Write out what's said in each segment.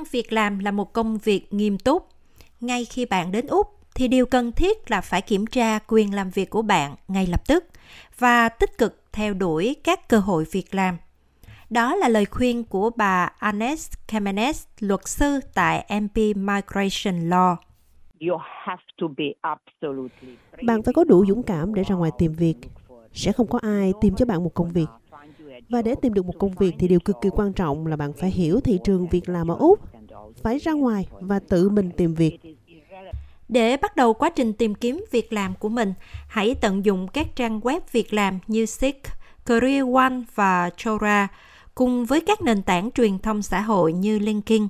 năng việc làm là một công việc nghiêm túc. Ngay khi bạn đến Úc thì điều cần thiết là phải kiểm tra quyền làm việc của bạn ngay lập tức và tích cực theo đuổi các cơ hội việc làm. Đó là lời khuyên của bà Anes Kamenez, luật sư tại MP Migration Law. Bạn phải có đủ dũng cảm để ra ngoài tìm việc. Sẽ không có ai tìm cho bạn một công việc. Và để tìm được một công việc thì điều cực kỳ quan trọng là bạn phải hiểu thị trường việc làm ở Úc. Phải ra ngoài và tự mình tìm việc. Để bắt đầu quá trình tìm kiếm việc làm của mình, hãy tận dụng các trang web việc làm như Seek, Career One và Chora, cùng với các nền tảng truyền thông xã hội như LinkedIn,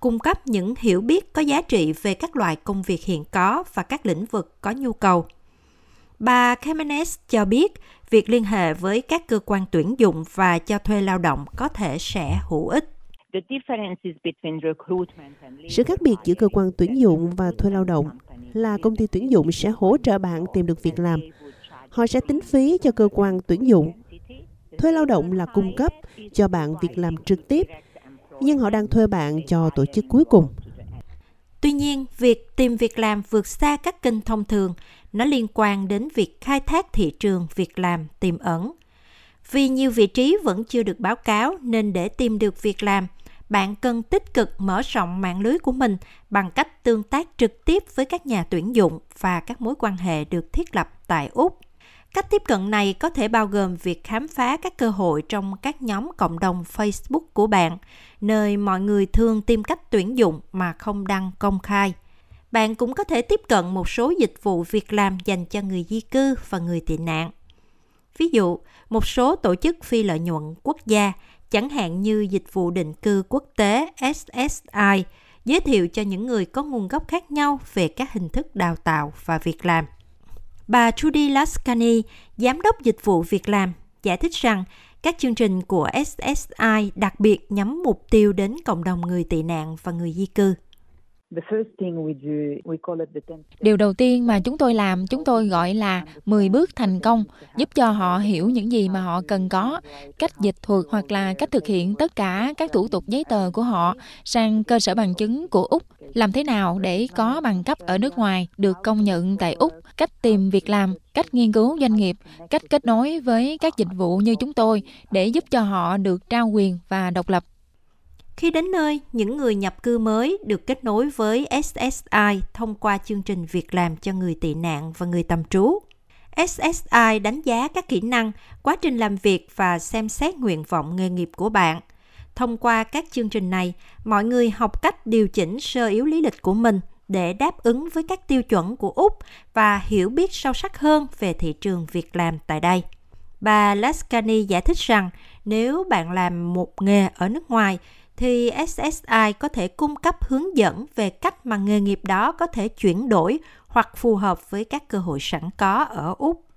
cung cấp những hiểu biết có giá trị về các loại công việc hiện có và các lĩnh vực có nhu cầu. Bà Kamenez cho biết việc liên hệ với các cơ quan tuyển dụng và cho thuê lao động có thể sẽ hữu ích. Sự khác biệt giữa cơ quan tuyển dụng và thuê lao động là công ty tuyển dụng sẽ hỗ trợ bạn tìm được việc làm. Họ sẽ tính phí cho cơ quan tuyển dụng. Thuê lao động là cung cấp cho bạn việc làm trực tiếp, nhưng họ đang thuê bạn cho tổ chức cuối cùng. Tuy nhiên, việc tìm việc làm vượt xa các kênh thông thường, nó liên quan đến việc khai thác thị trường việc làm tiềm ẩn. Vì nhiều vị trí vẫn chưa được báo cáo nên để tìm được việc làm, bạn cần tích cực mở rộng mạng lưới của mình bằng cách tương tác trực tiếp với các nhà tuyển dụng và các mối quan hệ được thiết lập tại Úc. Cách tiếp cận này có thể bao gồm việc khám phá các cơ hội trong các nhóm cộng đồng Facebook của bạn, nơi mọi người thường tìm cách tuyển dụng mà không đăng công khai. Bạn cũng có thể tiếp cận một số dịch vụ việc làm dành cho người di cư và người tị nạn. Ví dụ, một số tổ chức phi lợi nhuận quốc gia chẳng hạn như dịch vụ định cư quốc tế SSI, giới thiệu cho những người có nguồn gốc khác nhau về các hình thức đào tạo và việc làm. Bà Judy Lascani, giám đốc dịch vụ việc làm, giải thích rằng các chương trình của SSI đặc biệt nhắm mục tiêu đến cộng đồng người tị nạn và người di cư. Điều đầu tiên mà chúng tôi làm, chúng tôi gọi là 10 bước thành công, giúp cho họ hiểu những gì mà họ cần có, cách dịch thuật hoặc là cách thực hiện tất cả các thủ tục giấy tờ của họ sang cơ sở bằng chứng của Úc, làm thế nào để có bằng cấp ở nước ngoài được công nhận tại Úc, cách tìm việc làm, cách nghiên cứu doanh nghiệp, cách kết nối với các dịch vụ như chúng tôi để giúp cho họ được trao quyền và độc lập khi đến nơi, những người nhập cư mới được kết nối với SSI thông qua chương trình việc làm cho người tị nạn và người tạm trú. SSI đánh giá các kỹ năng, quá trình làm việc và xem xét nguyện vọng nghề nghiệp của bạn. Thông qua các chương trình này, mọi người học cách điều chỉnh sơ yếu lý lịch của mình để đáp ứng với các tiêu chuẩn của Úc và hiểu biết sâu sắc hơn về thị trường việc làm tại đây. Bà lascani giải thích rằng nếu bạn làm một nghề ở nước ngoài thì SSI có thể cung cấp hướng dẫn về cách mà nghề nghiệp đó có thể chuyển đổi hoặc phù hợp với các cơ hội sẵn có ở Úc.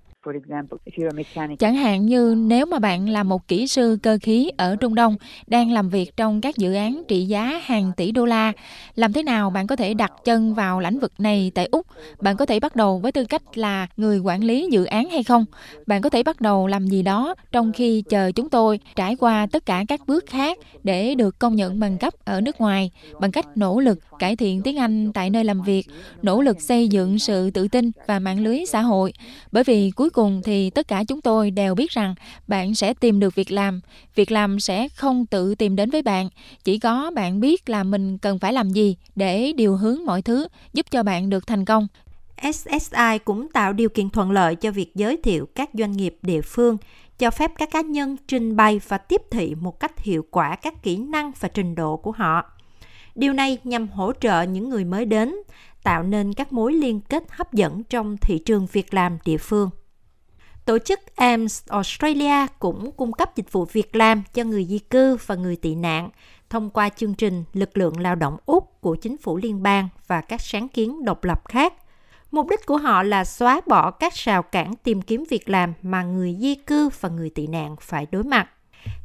Chẳng hạn như nếu mà bạn là một kỹ sư cơ khí ở Trung Đông đang làm việc trong các dự án trị giá hàng tỷ đô la, làm thế nào bạn có thể đặt chân vào lĩnh vực này tại Úc? Bạn có thể bắt đầu với tư cách là người quản lý dự án hay không? Bạn có thể bắt đầu làm gì đó trong khi chờ chúng tôi trải qua tất cả các bước khác để được công nhận bằng cấp ở nước ngoài bằng cách nỗ lực cải thiện tiếng Anh tại nơi làm việc, nỗ lực xây dựng sự tự tin và mạng lưới xã hội. Bởi vì cuối cùng thì tất cả chúng tôi đều biết rằng bạn sẽ tìm được việc làm. Việc làm sẽ không tự tìm đến với bạn, chỉ có bạn biết là mình cần phải làm gì để điều hướng mọi thứ giúp cho bạn được thành công. SSI cũng tạo điều kiện thuận lợi cho việc giới thiệu các doanh nghiệp địa phương, cho phép các cá nhân trình bày và tiếp thị một cách hiệu quả các kỹ năng và trình độ của họ. Điều này nhằm hỗ trợ những người mới đến, tạo nên các mối liên kết hấp dẫn trong thị trường việc làm địa phương. Tổ chức AMS Australia cũng cung cấp dịch vụ việc làm cho người di cư và người tị nạn thông qua chương trình lực lượng lao động Úc của chính phủ liên bang và các sáng kiến độc lập khác. Mục đích của họ là xóa bỏ các rào cản tìm kiếm việc làm mà người di cư và người tị nạn phải đối mặt.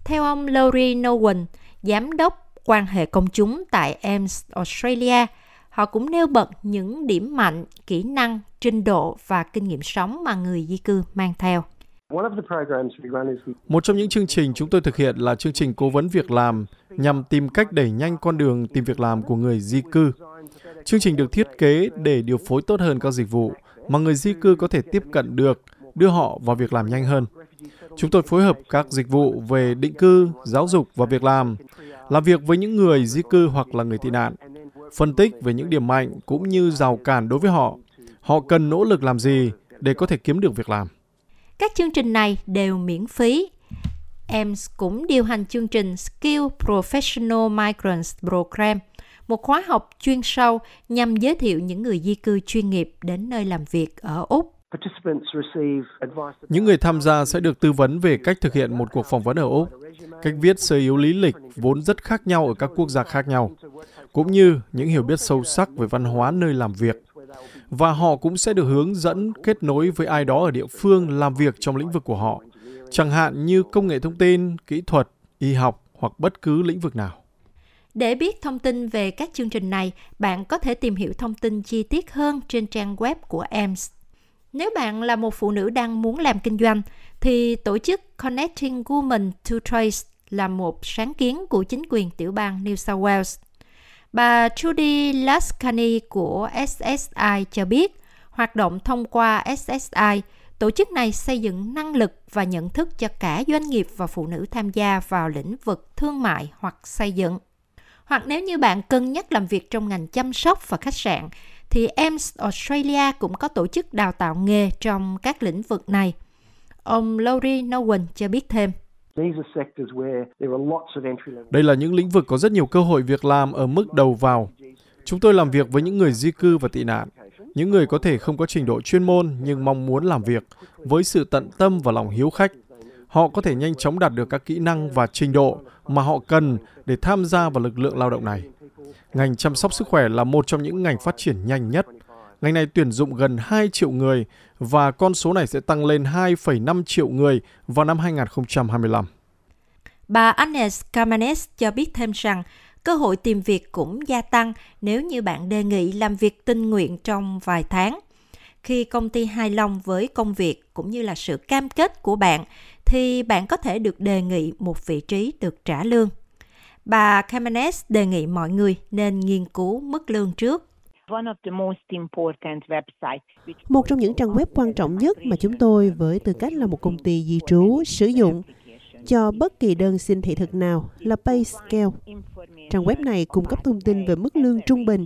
Theo ông Laurie Nowen, giám đốc quan hệ công chúng tại AMS Australia, họ cũng nêu bật những điểm mạnh, kỹ năng, trình độ và kinh nghiệm sống mà người di cư mang theo. Một trong những chương trình chúng tôi thực hiện là chương trình cố vấn việc làm nhằm tìm cách đẩy nhanh con đường tìm việc làm của người di cư. Chương trình được thiết kế để điều phối tốt hơn các dịch vụ mà người di cư có thể tiếp cận được, đưa họ vào việc làm nhanh hơn. Chúng tôi phối hợp các dịch vụ về định cư, giáo dục và việc làm, làm việc với những người di cư hoặc là người tị nạn, phân tích về những điểm mạnh cũng như rào cản đối với họ. Họ cần nỗ lực làm gì để có thể kiếm được việc làm. Các chương trình này đều miễn phí. EMS cũng điều hành chương trình Skill Professional Migrants Program, một khóa học chuyên sâu nhằm giới thiệu những người di cư chuyên nghiệp đến nơi làm việc ở Úc. Những người tham gia sẽ được tư vấn về cách thực hiện một cuộc phỏng vấn ở Úc, cách viết sơ yếu lý lịch vốn rất khác nhau ở các quốc gia khác nhau, cũng như những hiểu biết sâu sắc về văn hóa nơi làm việc. Và họ cũng sẽ được hướng dẫn kết nối với ai đó ở địa phương làm việc trong lĩnh vực của họ, chẳng hạn như công nghệ thông tin, kỹ thuật, y học hoặc bất cứ lĩnh vực nào. Để biết thông tin về các chương trình này, bạn có thể tìm hiểu thông tin chi tiết hơn trên trang web của EMS. Nếu bạn là một phụ nữ đang muốn làm kinh doanh, thì tổ chức Connecting Women to Trade là một sáng kiến của chính quyền tiểu bang New South Wales. Bà Judy Lascani của SSI cho biết, hoạt động thông qua SSI, tổ chức này xây dựng năng lực và nhận thức cho cả doanh nghiệp và phụ nữ tham gia vào lĩnh vực thương mại hoặc xây dựng. Hoặc nếu như bạn cân nhắc làm việc trong ngành chăm sóc và khách sạn, thì EMS Australia cũng có tổ chức đào tạo nghề trong các lĩnh vực này. Ông Laurie Nowen cho biết thêm. Đây là những lĩnh vực có rất nhiều cơ hội việc làm ở mức đầu vào. Chúng tôi làm việc với những người di cư và tị nạn, những người có thể không có trình độ chuyên môn nhưng mong muốn làm việc với sự tận tâm và lòng hiếu khách. Họ có thể nhanh chóng đạt được các kỹ năng và trình độ mà họ cần để tham gia vào lực lượng lao động này. Ngành chăm sóc sức khỏe là một trong những ngành phát triển nhanh nhất. Ngành này tuyển dụng gần 2 triệu người và con số này sẽ tăng lên 2,5 triệu người vào năm 2025. Bà Agnes Camanes cho biết thêm rằng cơ hội tìm việc cũng gia tăng nếu như bạn đề nghị làm việc tình nguyện trong vài tháng. Khi công ty hài lòng với công việc cũng như là sự cam kết của bạn thì bạn có thể được đề nghị một vị trí được trả lương. Bà Kamenes đề nghị mọi người nên nghiên cứu mức lương trước. Một trong những trang web quan trọng nhất mà chúng tôi với tư cách là một công ty di trú sử dụng cho bất kỳ đơn xin thị thực nào là PayScale. Trang web này cung cấp thông tin về mức lương trung bình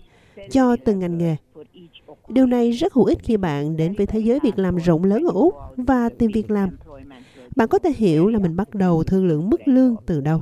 cho từng ngành nghề. Điều này rất hữu ích khi bạn đến với thế giới việc làm rộng lớn ở Úc và tìm việc làm bạn có thể hiểu là mình bắt đầu thương lượng mức lương từ đâu.